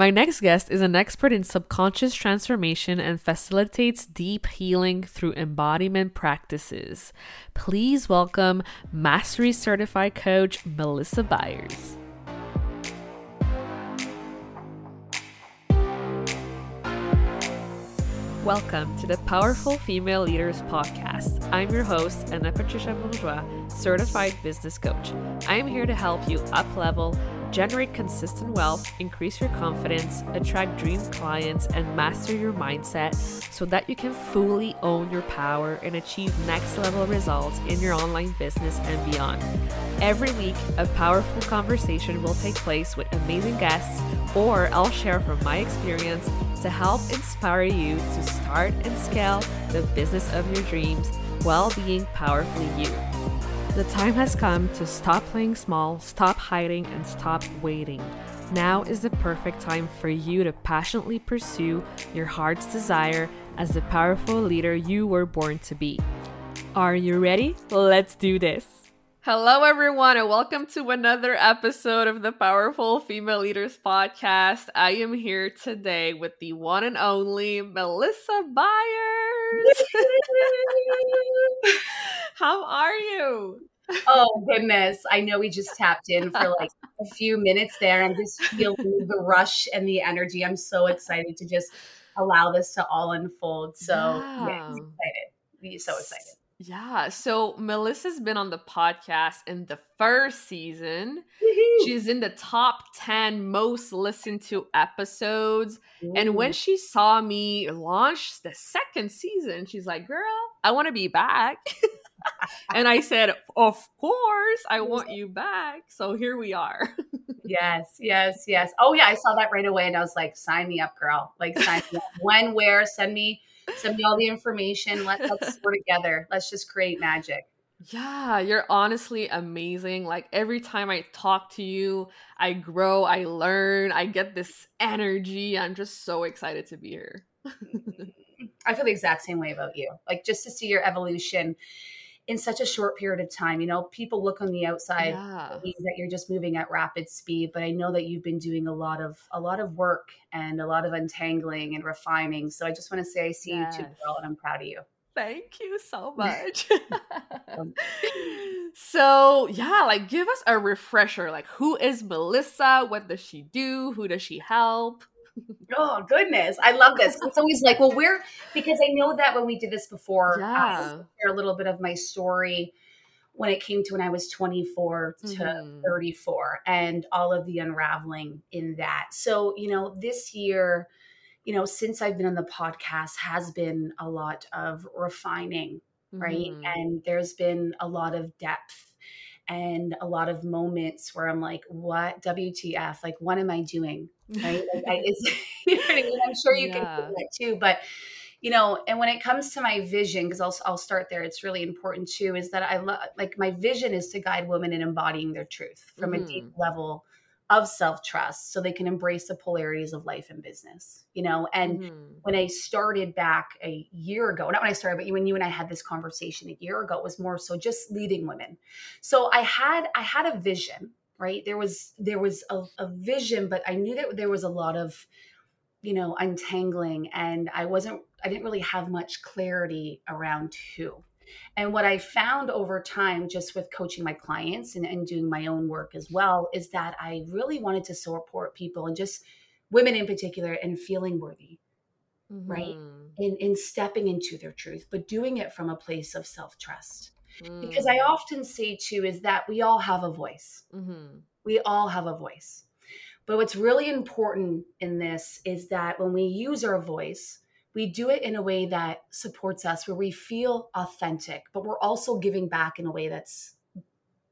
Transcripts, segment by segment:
My next guest is an expert in subconscious transformation and facilitates deep healing through embodiment practices. Please welcome Mastery Certified Coach Melissa Byers. Welcome to the Powerful Female Leaders Podcast. I'm your host, Anna Patricia Bourgeois, certified business coach. I am here to help you up level generate consistent wealth, increase your confidence, attract dream clients, and master your mindset so that you can fully own your power and achieve next level results in your online business and beyond. Every week, a powerful conversation will take place with amazing guests, or I'll share from my experience to help inspire you to start and scale the business of your dreams while being powerfully you. The time has come to stop playing small, stop hiding, and stop waiting. Now is the perfect time for you to passionately pursue your heart's desire as the powerful leader you were born to be. Are you ready? Let's do this. Hello, everyone, and welcome to another episode of the Powerful Female Leaders Podcast. I am here today with the one and only Melissa Byers. How are you? oh goodness. I know we just tapped in for like a few minutes there. I'm just feeling the rush and the energy. I'm so excited to just allow this to all unfold. So yeah, yeah. excited. So excited yeah so melissa's been on the podcast in the first season she's in the top 10 most listened to episodes Ooh. and when she saw me launch the second season she's like girl i want to be back and I said, Of course, I want you back. So here we are. yes, yes, yes. Oh yeah, I saw that right away and I was like, sign me up, girl. Like sign me up. When, where, send me send me all the information. Let, let's work together. Let's just create magic. Yeah, you're honestly amazing. Like every time I talk to you, I grow, I learn, I get this energy. I'm just so excited to be here. Mm-hmm. I feel the exact same way about you. Like just to see your evolution in such a short period of time. You know, people look on the outside yeah. that you're just moving at rapid speed, but I know that you've been doing a lot of a lot of work and a lot of untangling and refining. So I just want to say I see yes. you too, girl, and I'm proud of you. Thank you so much. so, yeah, like give us a refresher. Like, who is Melissa? What does she do? Who does she help? Oh goodness, I love this. It's always like, well, where because I know that when we did this before, yeah. share a little bit of my story when it came to when I was 24 to mm-hmm. 34 and all of the unraveling in that. So, you know, this year, you know, since I've been on the podcast has been a lot of refining, right? Mm-hmm. And there's been a lot of depth and a lot of moments where I'm like, what WTF? Like, what am I doing? Right? Like, I, is, you know what I mean? I'm sure you yeah. can do that too. But, you know, and when it comes to my vision, because I'll, I'll start there, it's really important too, is that I love, like, my vision is to guide women in embodying their truth from mm. a deep mm-hmm. level of self trust so they can embrace the polarities of life and business, you know? And mm-hmm. when I started back a year ago, not when I started, but when you and I had this conversation a year ago, it was more so just leading women. So I had, I had a vision, right? There was, there was a, a vision, but I knew that there was a lot of, you know, untangling and I wasn't, I didn't really have much clarity around who. And what I found over time, just with coaching my clients and, and doing my own work as well, is that I really wanted to support people and just women in particular and feeling worthy, mm-hmm. right? In, in stepping into their truth, but doing it from a place of self trust. Mm. Because I mm. often say too, is that we all have a voice. Mm-hmm. We all have a voice. But what's really important in this is that when we use our voice, we do it in a way that supports us where we feel authentic but we're also giving back in a way that's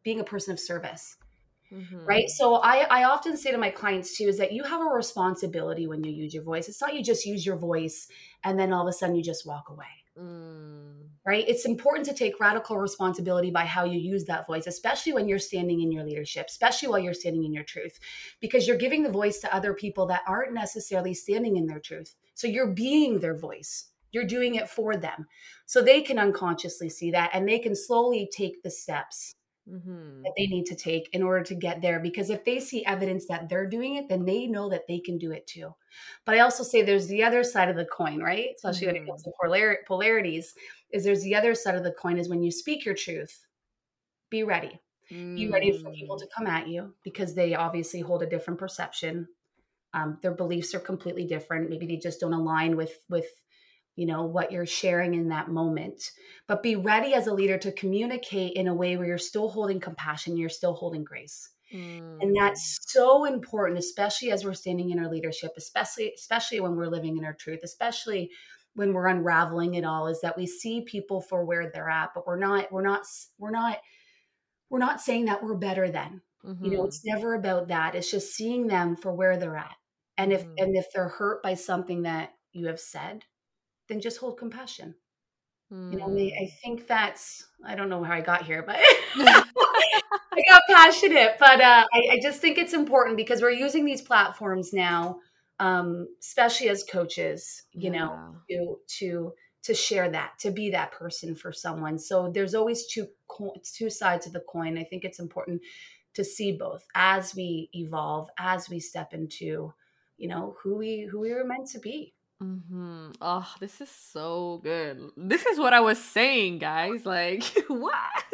being a person of service. Mm-hmm. right? So I, I often say to my clients too is that you have a responsibility when you use your voice. It's not you just use your voice and then all of a sudden you just walk away. Mm. right? It's important to take radical responsibility by how you use that voice especially when you're standing in your leadership especially while you're standing in your truth because you're giving the voice to other people that aren't necessarily standing in their truth so you're being their voice. You're doing it for them. So they can unconsciously see that and they can slowly take the steps mm-hmm. that they need to take in order to get there. Because if they see evidence that they're doing it, then they know that they can do it too. But I also say there's the other side of the coin, right? Especially mm-hmm. when it comes to polar- polarities, is there's the other side of the coin is when you speak your truth, be ready. Mm. Be ready for people mm. to come at you because they obviously hold a different perception. Um, their beliefs are completely different. Maybe they just don't align with with you know what you're sharing in that moment but be ready as a leader to communicate in a way where you're still holding compassion you're still holding grace mm. and that's so important especially as we're standing in our leadership especially especially when we're living in our truth especially when we're unraveling it all is that we see people for where they're at but we're not we're not we're not we're not saying that we're better than mm-hmm. you know it's mm-hmm. never about that it's just seeing them for where they're at and if mm. and if they're hurt by something that you have said then just hold compassion. Mm. You know, I, I, hmm. think that's I don't know how I got here, but I got passionate. But uh, I, I, just think it's important because we're using these platforms now, um, especially as coaches. You yeah. know, to to to share that, to be that person for someone. So there's always two two sides of the coin. I think it's important to see both as we evolve, as we step into, you know, who we who we were meant to be. Mm-hmm. Oh, this is so good. This is what I was saying, guys. Like, what?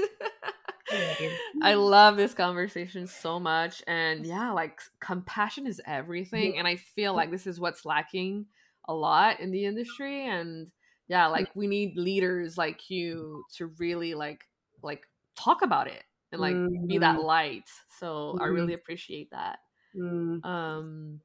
I love this conversation so much. And yeah, like, compassion is everything. And I feel like this is what's lacking a lot in the industry. And yeah, like, we need leaders like you to really, like, like, talk about it and like mm-hmm. be that mm-hmm. light. So mm-hmm. I really appreciate that. Mm. Um,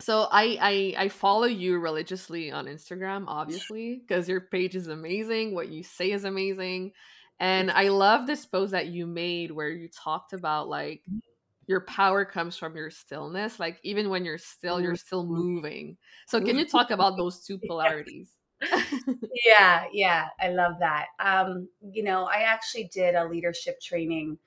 so I, I I follow you religiously on Instagram, obviously, because your page is amazing. What you say is amazing, and I love this post that you made where you talked about like your power comes from your stillness. Like even when you're still, you're still mm-hmm. moving. So can you talk about those two polarities? yeah, yeah, I love that. Um, you know, I actually did a leadership training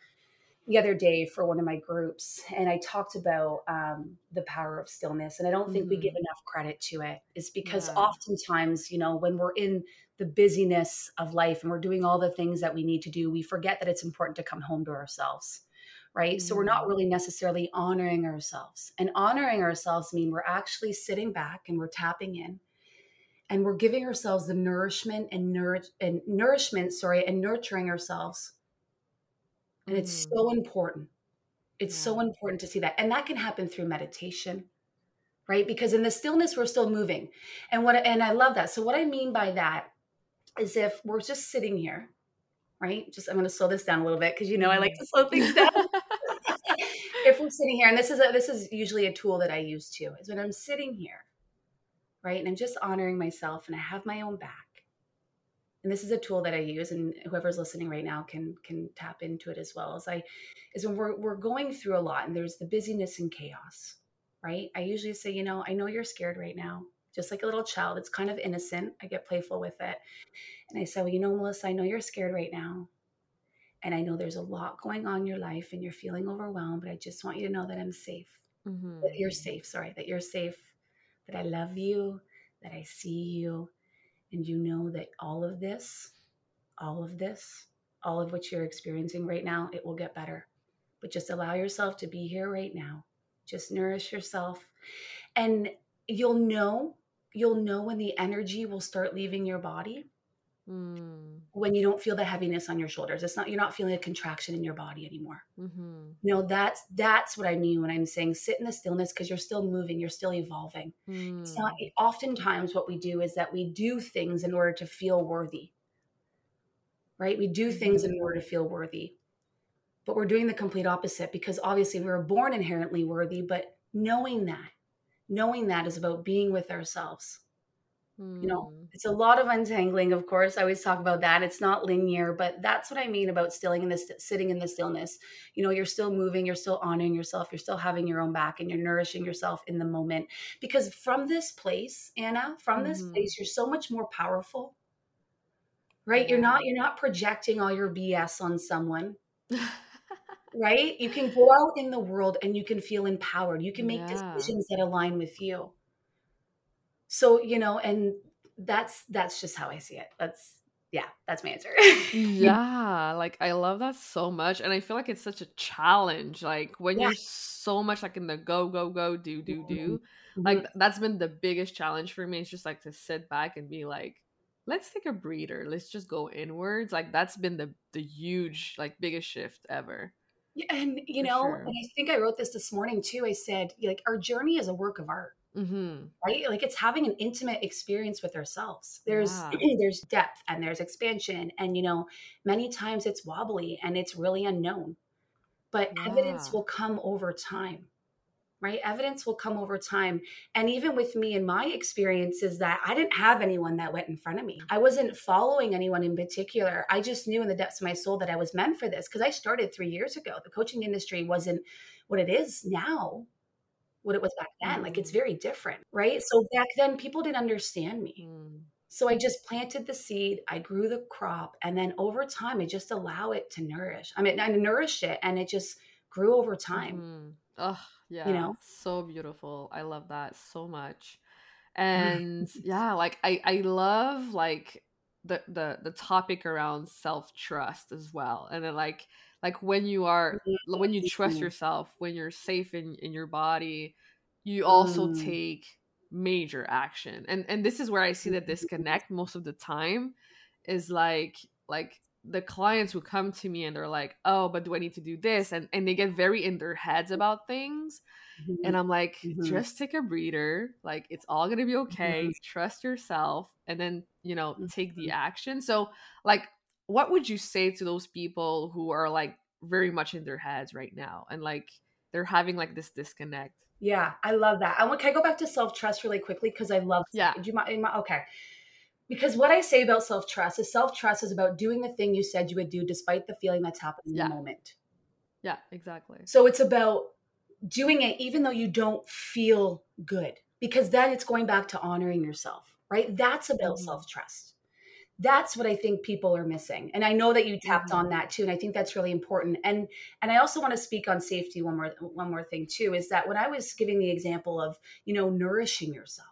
the other day for one of my groups and i talked about um, the power of stillness and i don't think mm-hmm. we give mm-hmm. enough credit to it is because yeah. oftentimes you know when we're in the busyness of life and we're doing all the things that we need to do we forget that it's important to come home to ourselves right mm-hmm. so we're not mm-hmm. really necessarily honoring ourselves and honoring ourselves mean we're actually sitting back and we're tapping in and we're giving ourselves the nourishment and, nour- and nourishment sorry and nurturing ourselves and it's mm. so important. It's yeah. so important to see that. And that can happen through meditation, right? Because in the stillness, we're still moving. And what and I love that. So what I mean by that is if we're just sitting here, right? Just I'm gonna slow this down a little bit because you know I like to slow things down. if we're sitting here, and this is a, this is usually a tool that I use too, is when I'm sitting here, right? And I'm just honoring myself and I have my own back and this is a tool that I use, and whoever's listening right now can can tap into it as well. As I is when we're we're going through a lot, and there's the busyness and chaos, right? I usually say, you know, I know you're scared right now, just like a little child. It's kind of innocent. I get playful with it, and I say, well, you know, Melissa, I know you're scared right now, and I know there's a lot going on in your life, and you're feeling overwhelmed. But I just want you to know that I'm safe. Mm-hmm. That you're safe. Sorry, that you're safe. That I love you. That I see you and you know that all of this, all of this, all of what you're experiencing right now, it will get better. But just allow yourself to be here right now. Just nourish yourself. And you'll know, you'll know when the energy will start leaving your body Mm. When you don't feel the heaviness on your shoulders, it's not you're not feeling a contraction in your body anymore. Mm-hmm. You know that's that's what I mean when I'm saying sit in the stillness because you're still moving, you're still evolving. Mm. It's not mm. oftentimes what we do is that we do things in order to feel worthy. Right? We do things mm-hmm. in order to feel worthy. But we're doing the complete opposite because obviously we were born inherently worthy, but knowing that, knowing that is about being with ourselves you know, hmm. it's a lot of untangling, of course. I always talk about that. It's not linear, but that's what I mean about stilling in this sitting in the stillness. You know, you're still moving, you're still honoring yourself, you're still having your own back and you're nourishing yourself in the moment. Because from this place, Anna, from this mm-hmm. place, you're so much more powerful. Right? You're not you're not projecting all your BS on someone. right? You can go out in the world and you can feel empowered. You can make yeah. decisions that align with you so you know and that's that's just how i see it that's yeah, that's my answer. yeah, like I love that so much. And I feel like it's such a challenge. Like when yeah. you're so much like in the go, go, go, do, do, do. Mm-hmm. Like that's been the biggest challenge for me. It's just like to sit back and be like, let's take a breather. Let's just go inwards. Like that's been the the huge, like biggest shift ever. Yeah, and you know, sure. and I think I wrote this this morning too. I said, like, our journey is a work of art Mm-hmm. Right? Like it's having an intimate experience with ourselves. There's yeah. there's depth and there's expansion. And you know, many times it's wobbly and it's really unknown. But yeah. evidence will come over time. Right? Evidence will come over time. And even with me and my experiences that I didn't have anyone that went in front of me. I wasn't following anyone in particular. I just knew in the depths of my soul that I was meant for this because I started three years ago. The coaching industry wasn't what it is now what it was back then. Like it's mm. very different, right? So back then, people didn't understand me. Mm. So I just planted the seed, I grew the crop, and then over time, I just allow it to nourish. I mean, I nourished it, and it just grew over time. Mm. Oh, yeah, you know, so beautiful. I love that so much. And yeah, like I, I love like the the the topic around self trust as well, and then like like when you are mm-hmm. when you trust mm-hmm. yourself when you're safe in in your body you also mm. take major action and and this is where i see the mm-hmm. disconnect most of the time is like like the clients who come to me and they're like oh but do i need to do this and and they get very in their heads about things mm-hmm. and i'm like mm-hmm. just take a breather like it's all gonna be okay mm-hmm. trust yourself and then you know take the action so like what would you say to those people who are like very much in their heads right now and like they're having like this disconnect? Yeah i love that. I want can i go back to self-trust really quickly? Because i love yeah. Do you mind okay. Because what i say about self-trust is self-trust is about doing the thing you said you would do despite the feeling that's happening yeah. in the moment. Yeah exactly. So it's about doing it even though you don't feel good because then it's going back to honoring yourself right? That's about mm-hmm. self-trust that's what i think people are missing and i know that you tapped mm-hmm. on that too and i think that's really important and and i also want to speak on safety one more one more thing too is that when i was giving the example of you know nourishing yourself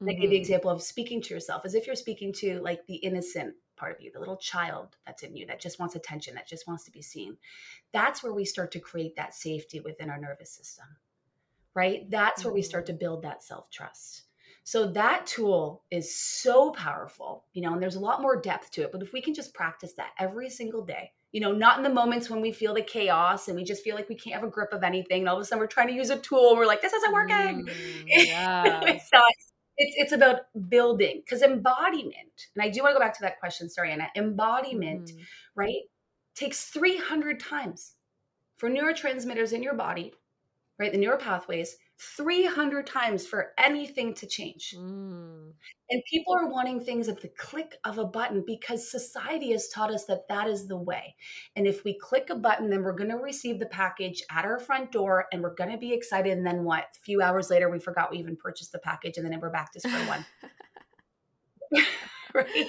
mm-hmm. i gave the example of speaking to yourself as if you're speaking to like the innocent part of you the little child that's in you that just wants attention that just wants to be seen that's where we start to create that safety within our nervous system right that's mm-hmm. where we start mm-hmm. to build that self-trust so that tool is so powerful, you know, and there's a lot more depth to it. But if we can just practice that every single day, you know, not in the moments when we feel the chaos and we just feel like we can't have a grip of anything, and all of a sudden we're trying to use a tool and we're like, this isn't working. Mm, yeah. it's not. It's, it's about building because embodiment, and I do want to go back to that question, sorry, Anna. Embodiment, mm. right, takes 300 times for neurotransmitters in your body, right, the neural pathways 300 times for anything to change. Mm. And people are wanting things at the click of a button because society has taught us that that is the way. And if we click a button, then we're going to receive the package at our front door and we're going to be excited. And then what? A few hours later, we forgot we even purchased the package and then we're back to square one. right?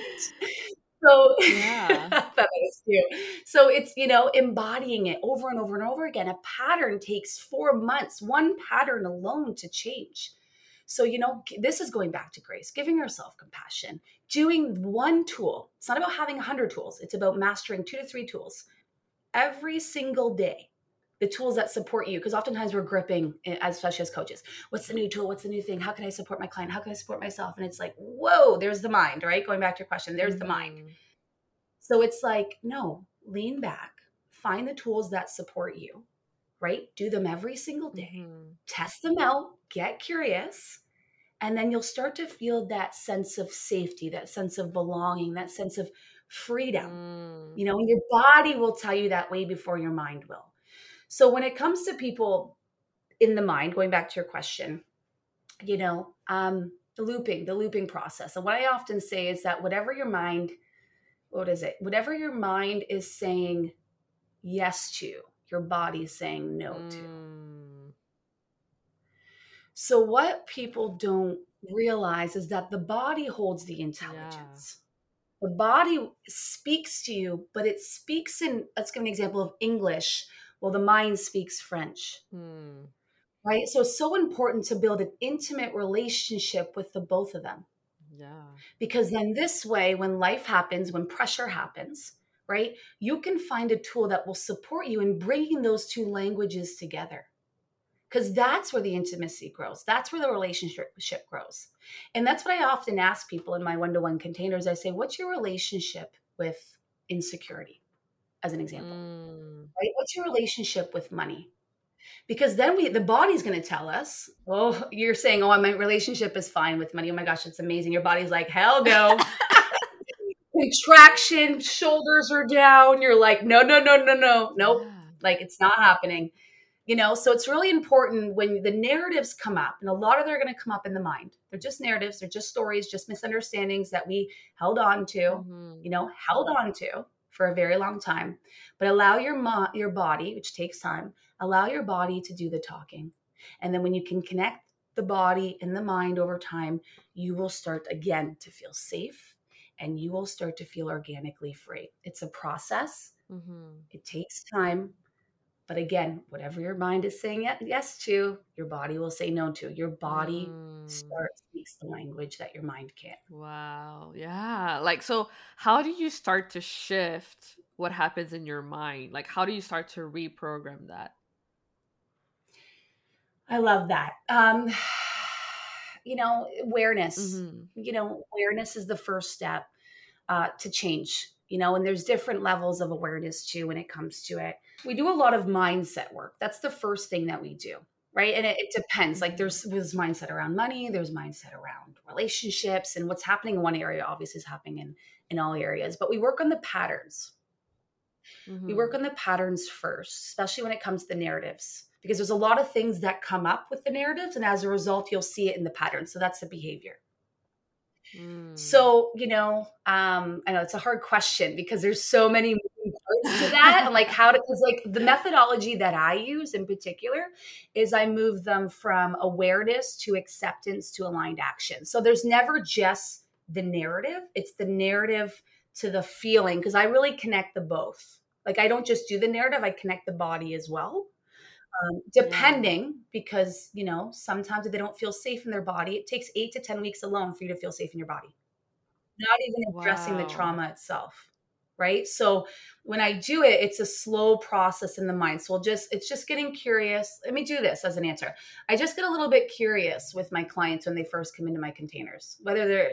So yeah, that is too. So it's you know embodying it over and over and over again. A pattern takes four months, one pattern alone to change. So you know this is going back to grace, giving yourself compassion, doing one tool. It's not about having a hundred tools. It's about mastering two to three tools every single day the tools that support you because oftentimes we're gripping eh, especially as coaches. What's the new tool? What's the new thing? How can i support my client? How can i support myself? And it's like whoa there's the mind right? Going back to your question there's the mind. Mm-hmm. so it's like no lean back find the tools that support you right? Do them every single day. Mm-hmm. test them out get curious and then you'll start to feel that sense of safety that sense of belonging that sense of freedom. Mm. you know and your body will tell you that way before your mind will so when it comes to people in the mind, going back to your question, you know, um, the looping, the looping process. And what I often say is that whatever your mind, what is it? Whatever your mind is saying yes to, your body is saying no to. Mm. So what people don't realize is that the body holds the intelligence. Yeah. The body speaks to you, but it speaks in, let's give an example of English well the mind speaks french hmm. right so it's so important to build an intimate relationship with the both of them Yeah. Because then this way, when life happens, when pressure happens, right, you can find a tool that will support you in bringing those two languages together. Because that's where the intimacy grows. That's where the relationship grows. And that's what I often ask people in my one to one containers. I say, What's your relationship with insecurity? As an example, mm. right? What's your relationship with money? because then we the body's going to tell us oh you're saying oh my relationship is fine with money oh my gosh it's amazing your body's like hell no contraction shoulders are down you're like no no no no no nope yeah. like it's not happening you know so it's really important when the narratives come up and a lot of they're going to come up in the mind they're just narratives they're just stories just misunderstandings that we held on to mm-hmm. you know held on to for a very long time but allow your mo- your body which takes time allow your body to do the talking. And then when you can connect the body and the mind over time you will start again to feel safe and you will start to feel organically free. It's a process. Mm-hmm. it takes time but again whatever your mind is saying yes to your body will say no to. Your body mm. starts speaks the language that your mind can't. Wow yeah like so how do you start to shift what happens in your mind? Like how do you start to reprogram that? I love that. Um you know awareness. Mm-hmm. you know awareness is the first step uh, to change you know and there's different levels of awareness too when it comes to it. We do a lot of mindset work. That's the first thing that we do right? And it, it depends. Like there's there's mindset around money there's mindset around relationships and what's happening in one area obviously is happening in in all areas but we work on the patterns. Mm-hmm. we work on the patterns first especially when it comes to the narratives because there's a lot of things that come up with the narratives and as a result you'll see it in the patterns. so that's the behavior Mm. So, you know, um, I know it's a hard question because there's so many parts to that. and like how to because like the methodology that I use in particular is I move them from awareness to acceptance to aligned action. So there's never just the narrative, it's the narrative to the feeling because I really connect the both. Like I don't just do the narrative, I connect the body as well um, depending yeah. because you know sometimes if they don't feel safe in their body it takes eight to ten weeks alone for you to feel safe in your body not even addressing wow. the trauma itself right so when i do it it's a slow process in the mind so we'll just it's just getting curious let me do this as an answer i just get a little bit curious with my clients when they first come into my containers whether they're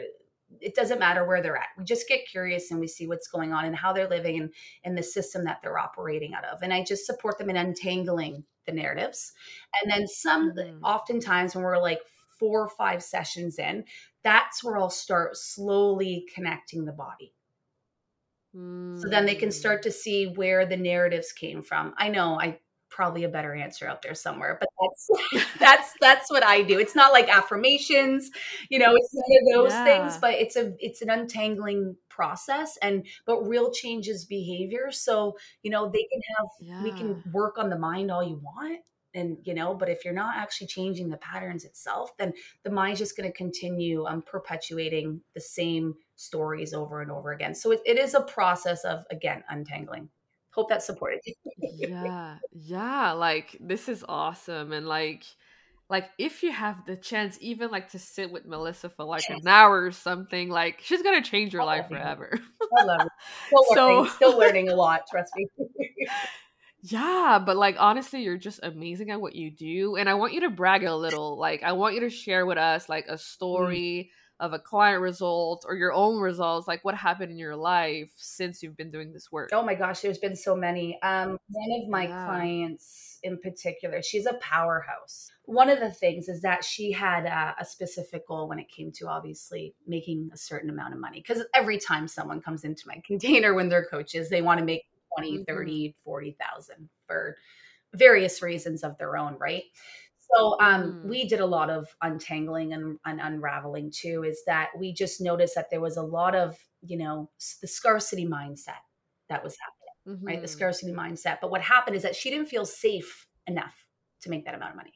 it doesn't matter where they're at. We just get curious and we see what's going on and how they're living and in the system that they're operating out of. And I just support them in untangling the narratives. And then some mm-hmm. oftentimes when we're like four or five sessions in, that's where I'll start slowly connecting the body. Mm-hmm. So then they can start mm. to see where the narratives came from. I know I probably a better answer out there somewhere but that's that's that's what i do it's not like affirmations you know it's none of those yeah. things but it's a it's an untangling process and but real changes behavior so you know they can have yeah. we can work on the mind all you want and you know but if you're not actually changing the patterns itself then the mind's just going to continue um, perpetuating the same stories over and over again so it, it is a process of again untangling hope that supported yeah, yeah. Like this is awesome, and like, like if you have the chance, even like to sit with Melissa for like yes. an hour or something, like she's gonna change your I life forever. I love it. Still so, learning, still learning a lot. Trust me. yeah, but like honestly, you're just amazing at what you do, and I want you to brag a little. Like I want you to share with us like a mm. story. Mm of a client result or your own results like what happened in your life since you've been doing this work oh my gosh there's been so many um, one of my yeah. clients in particular she's a powerhouse one of the things is that she had a, a specific goal when it came to obviously making a certain amount of money because every time someone comes into my container when they're coaches they want to make 20 mm-hmm. 30 40,000 for various reasons of their own right so um, mm. we did a lot of untangling and, and, unraveling too. Is that we just noticed that there was a lot of you know the scarcity mindset that was happening, mm-hmm. right? The mm-hmm. scarcity mindset. But what happened is that she didn't feel safe enough to make that amount of money.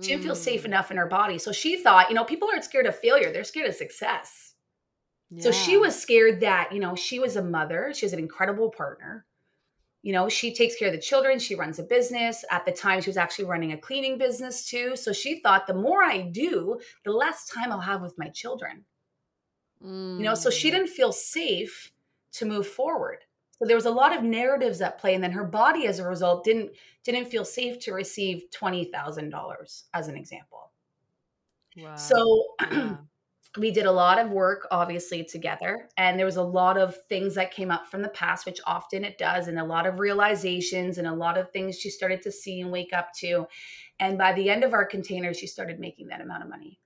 She didn't feel safe mm. enough in her body, so she thought, you know, people aren't scared of failure; they're scared of success. Yeah. So she was scared that, you know, she was a mother, she was an incredible partner, you know she takes care of the children she runs a business at the time she was actually running a cleaning business too so she thought the more i do the less time i'll have with my children Mm. You know, so she mm. didn't feel safe to move forward. So there was a lot of narratives at play, and then her body, as a result, didn't didn't feel safe to receive twenty thousand dollars, as an example. Wow. So yeah. We did a lot of work, obviously, together, and there was a lot of things that came up from the past, which often it does, and a lot of realizations and a lot of things she started to see and wake up to. And by the end of our container, she started making that amount of money.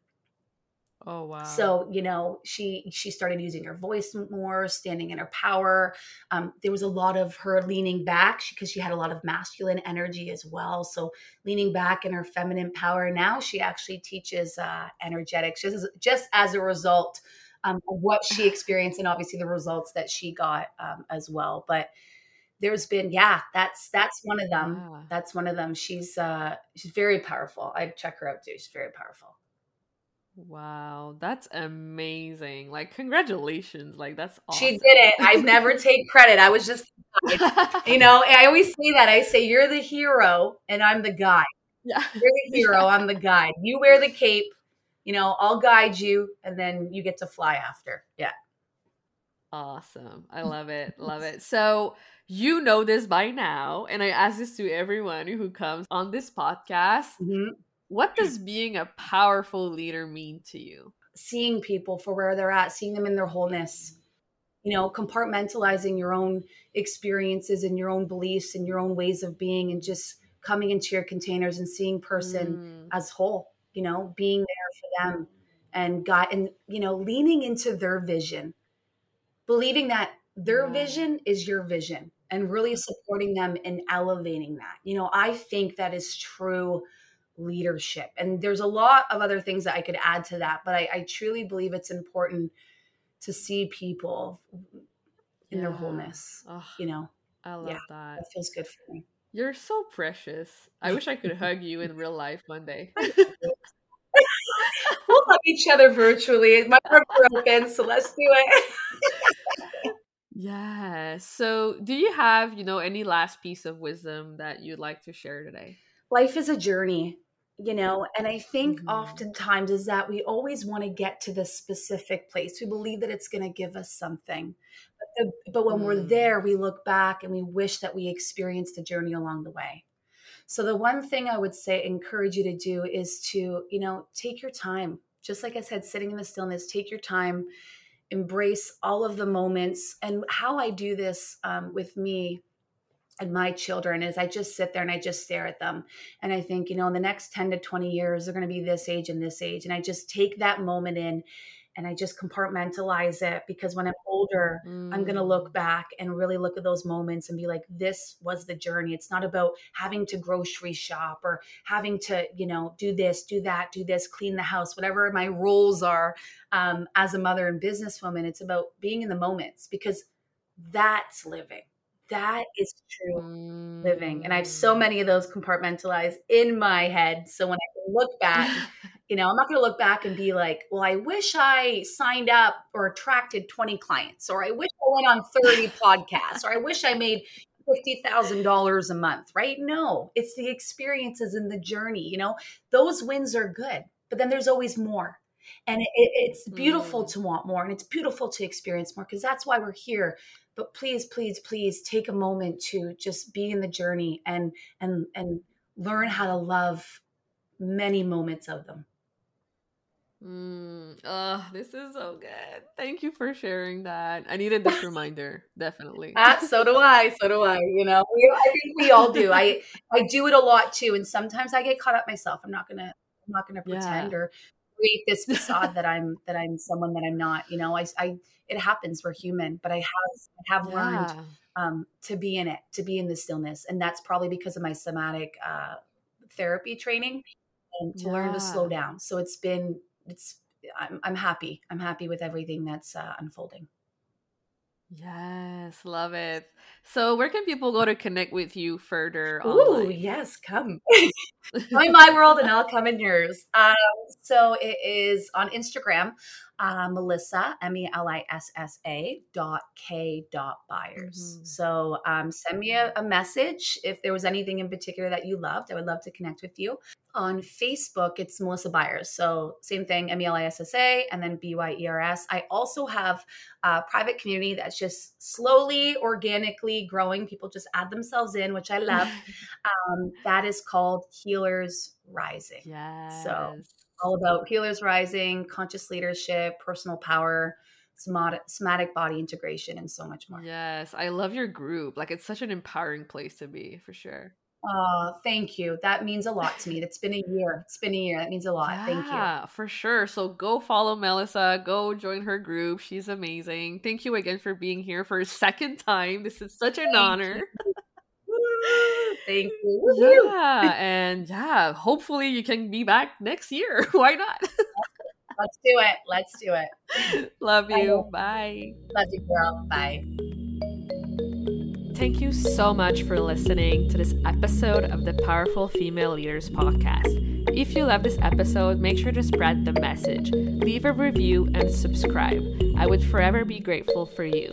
Oh wow. So, you know, she she started using her voice more, standing in her power. Um, there was a lot of her leaning back because she, she had a lot of masculine energy as well. So leaning back in her feminine power. Now she actually teaches uh, energetics just as, just as a result um, of what she experienced and obviously the results that she got um, as well. But there's been yeah that's that's one of them yeah. that's one of them she's uh she's very powerful i'd check her out too she's very powerful Wow, that's amazing. Like congratulations. Like that's awesome. She did it. I never take credit. I was just you know, I always say that. I say you're the hero and I'm the guide. Yeah. You're the hero, yeah. I'm the guide. You wear the cape, you know, I'll guide you and then you get to fly after. Yeah. Awesome. I love it. love it. So you know this by now, and I ask this to everyone who comes on this podcast. Mm-hmm what does being a powerful leader mean to you? Seeing people for where they're at, seeing them in their wholeness, you know, compartmentalizing your own experiences and your own beliefs and your own ways of being, and just coming into your containers and seeing person mm. as whole, you know, being there for them and God, and, you know, leaning into their vision, believing that their yeah. vision is your vision and really supporting them and elevating that. You know, I think that is true leadership. And there's a lot of other things that I could add to that, but I, I truly believe it's important to see people in yeah. their whole,ness. You know, I love yeah, that. That feels good for me. You're so precious. I wish I could hug you in real life one day. we'll hug each other virtually. My arms are open, so let's do it. yeah. So, do you have, you know, any last piece of wisdom that you'd like to share today? Life is a journey you know and i think mm-hmm. oftentimes is that we always want to get to this specific place we believe that it's going to give us something but, the, but when mm. we're there we look back and we wish that we experienced the journey along the way so the one thing i would say encourage you to do is to you know take your time just like i said sitting in the stillness take your time embrace all of the moments and how i do this um, with me and my children is I just sit there and I just stare at them. And I think, you know, in the next 10 to 20 years, they're going to be this age and this age. And I just take that moment in and I just compartmentalize it because when I'm older, mm. I'm going to look back and really look at those moments and be like, this was the journey. It's not about having to grocery shop or having to, you know, do this, do that, do this, clean the house, whatever my roles are um, as a mother and businesswoman. It's about being in the moments because that's living that is true mm. living. And I have so mm. many of those compartmentalized in my head. So when I look back, you know, I'm not going to look back and be like, well, I wish I signed up or attracted 20 clients, or I wish I went on 30 podcasts, or I wish I made $50,000 a month, right? No, it's the experiences and the journey. You know, those wins are good, but then there's always more. And it, it's beautiful mm. to want more and it's beautiful to experience more because that's why we're here but please please please take a moment to just be in the journey and and and learn how to love many moments of them Mm, oh, this is so good. Thank you for sharing that. I needed this reminder, definitely. ah, so do I. So do I. You know, we, I think we all do. I I do it a lot too, and sometimes I get caught up myself. I'm not gonna I'm not gonna pretend yeah. or create this facade that I'm that I'm someone that I'm not. You know, I, I it happens. We're human, but I have I have yeah. learned um, to be in it, to be in the stillness, and that's probably because of my somatic uh, therapy training and to yeah. learn to slow down. So it's been it's I'm, I'm happy. I'm happy with everything that's uh, unfolding. Yes, love it. So, where can people go to connect with you further? Oh, yes, come. Join my world and I'll come in yours. Um, so, it is on Instagram. Uh, Melissa, M E L I S S A dot K dot Byers. Mm-hmm. So um, send me a, a message if there was anything in particular that you loved. I would love to connect with you. On Facebook, it's Melissa Byers. So same thing, M E L I S S A and then B Y E R S. I also have a private community that's just slowly, organically growing. People just add themselves in, which I love. um, that is called Healers Rising. Yes. So all about Healers Rising, conscious leadership, personal power, somatic body integration, and so much more. Yes, I love your group. Like it's such an empowering place to be for sure. Oh, thank you. That means a lot to me. It's been a year. It's been a year. That means a lot. Yeah, thank you. for sure. So go follow Melissa. Go join her group. She's amazing. Thank you again for being here for a second time. This is such an thank honor. Thank you. Yeah, and yeah, hopefully you can be back next year. Why not? Let's do it. Let's do it. Love you. Bye. Love you, girl. Bye. Thank you so much for listening to this episode of the Powerful Female Leaders podcast. If you love this episode, make sure to spread the message, leave a review, and subscribe. I would forever be grateful for you.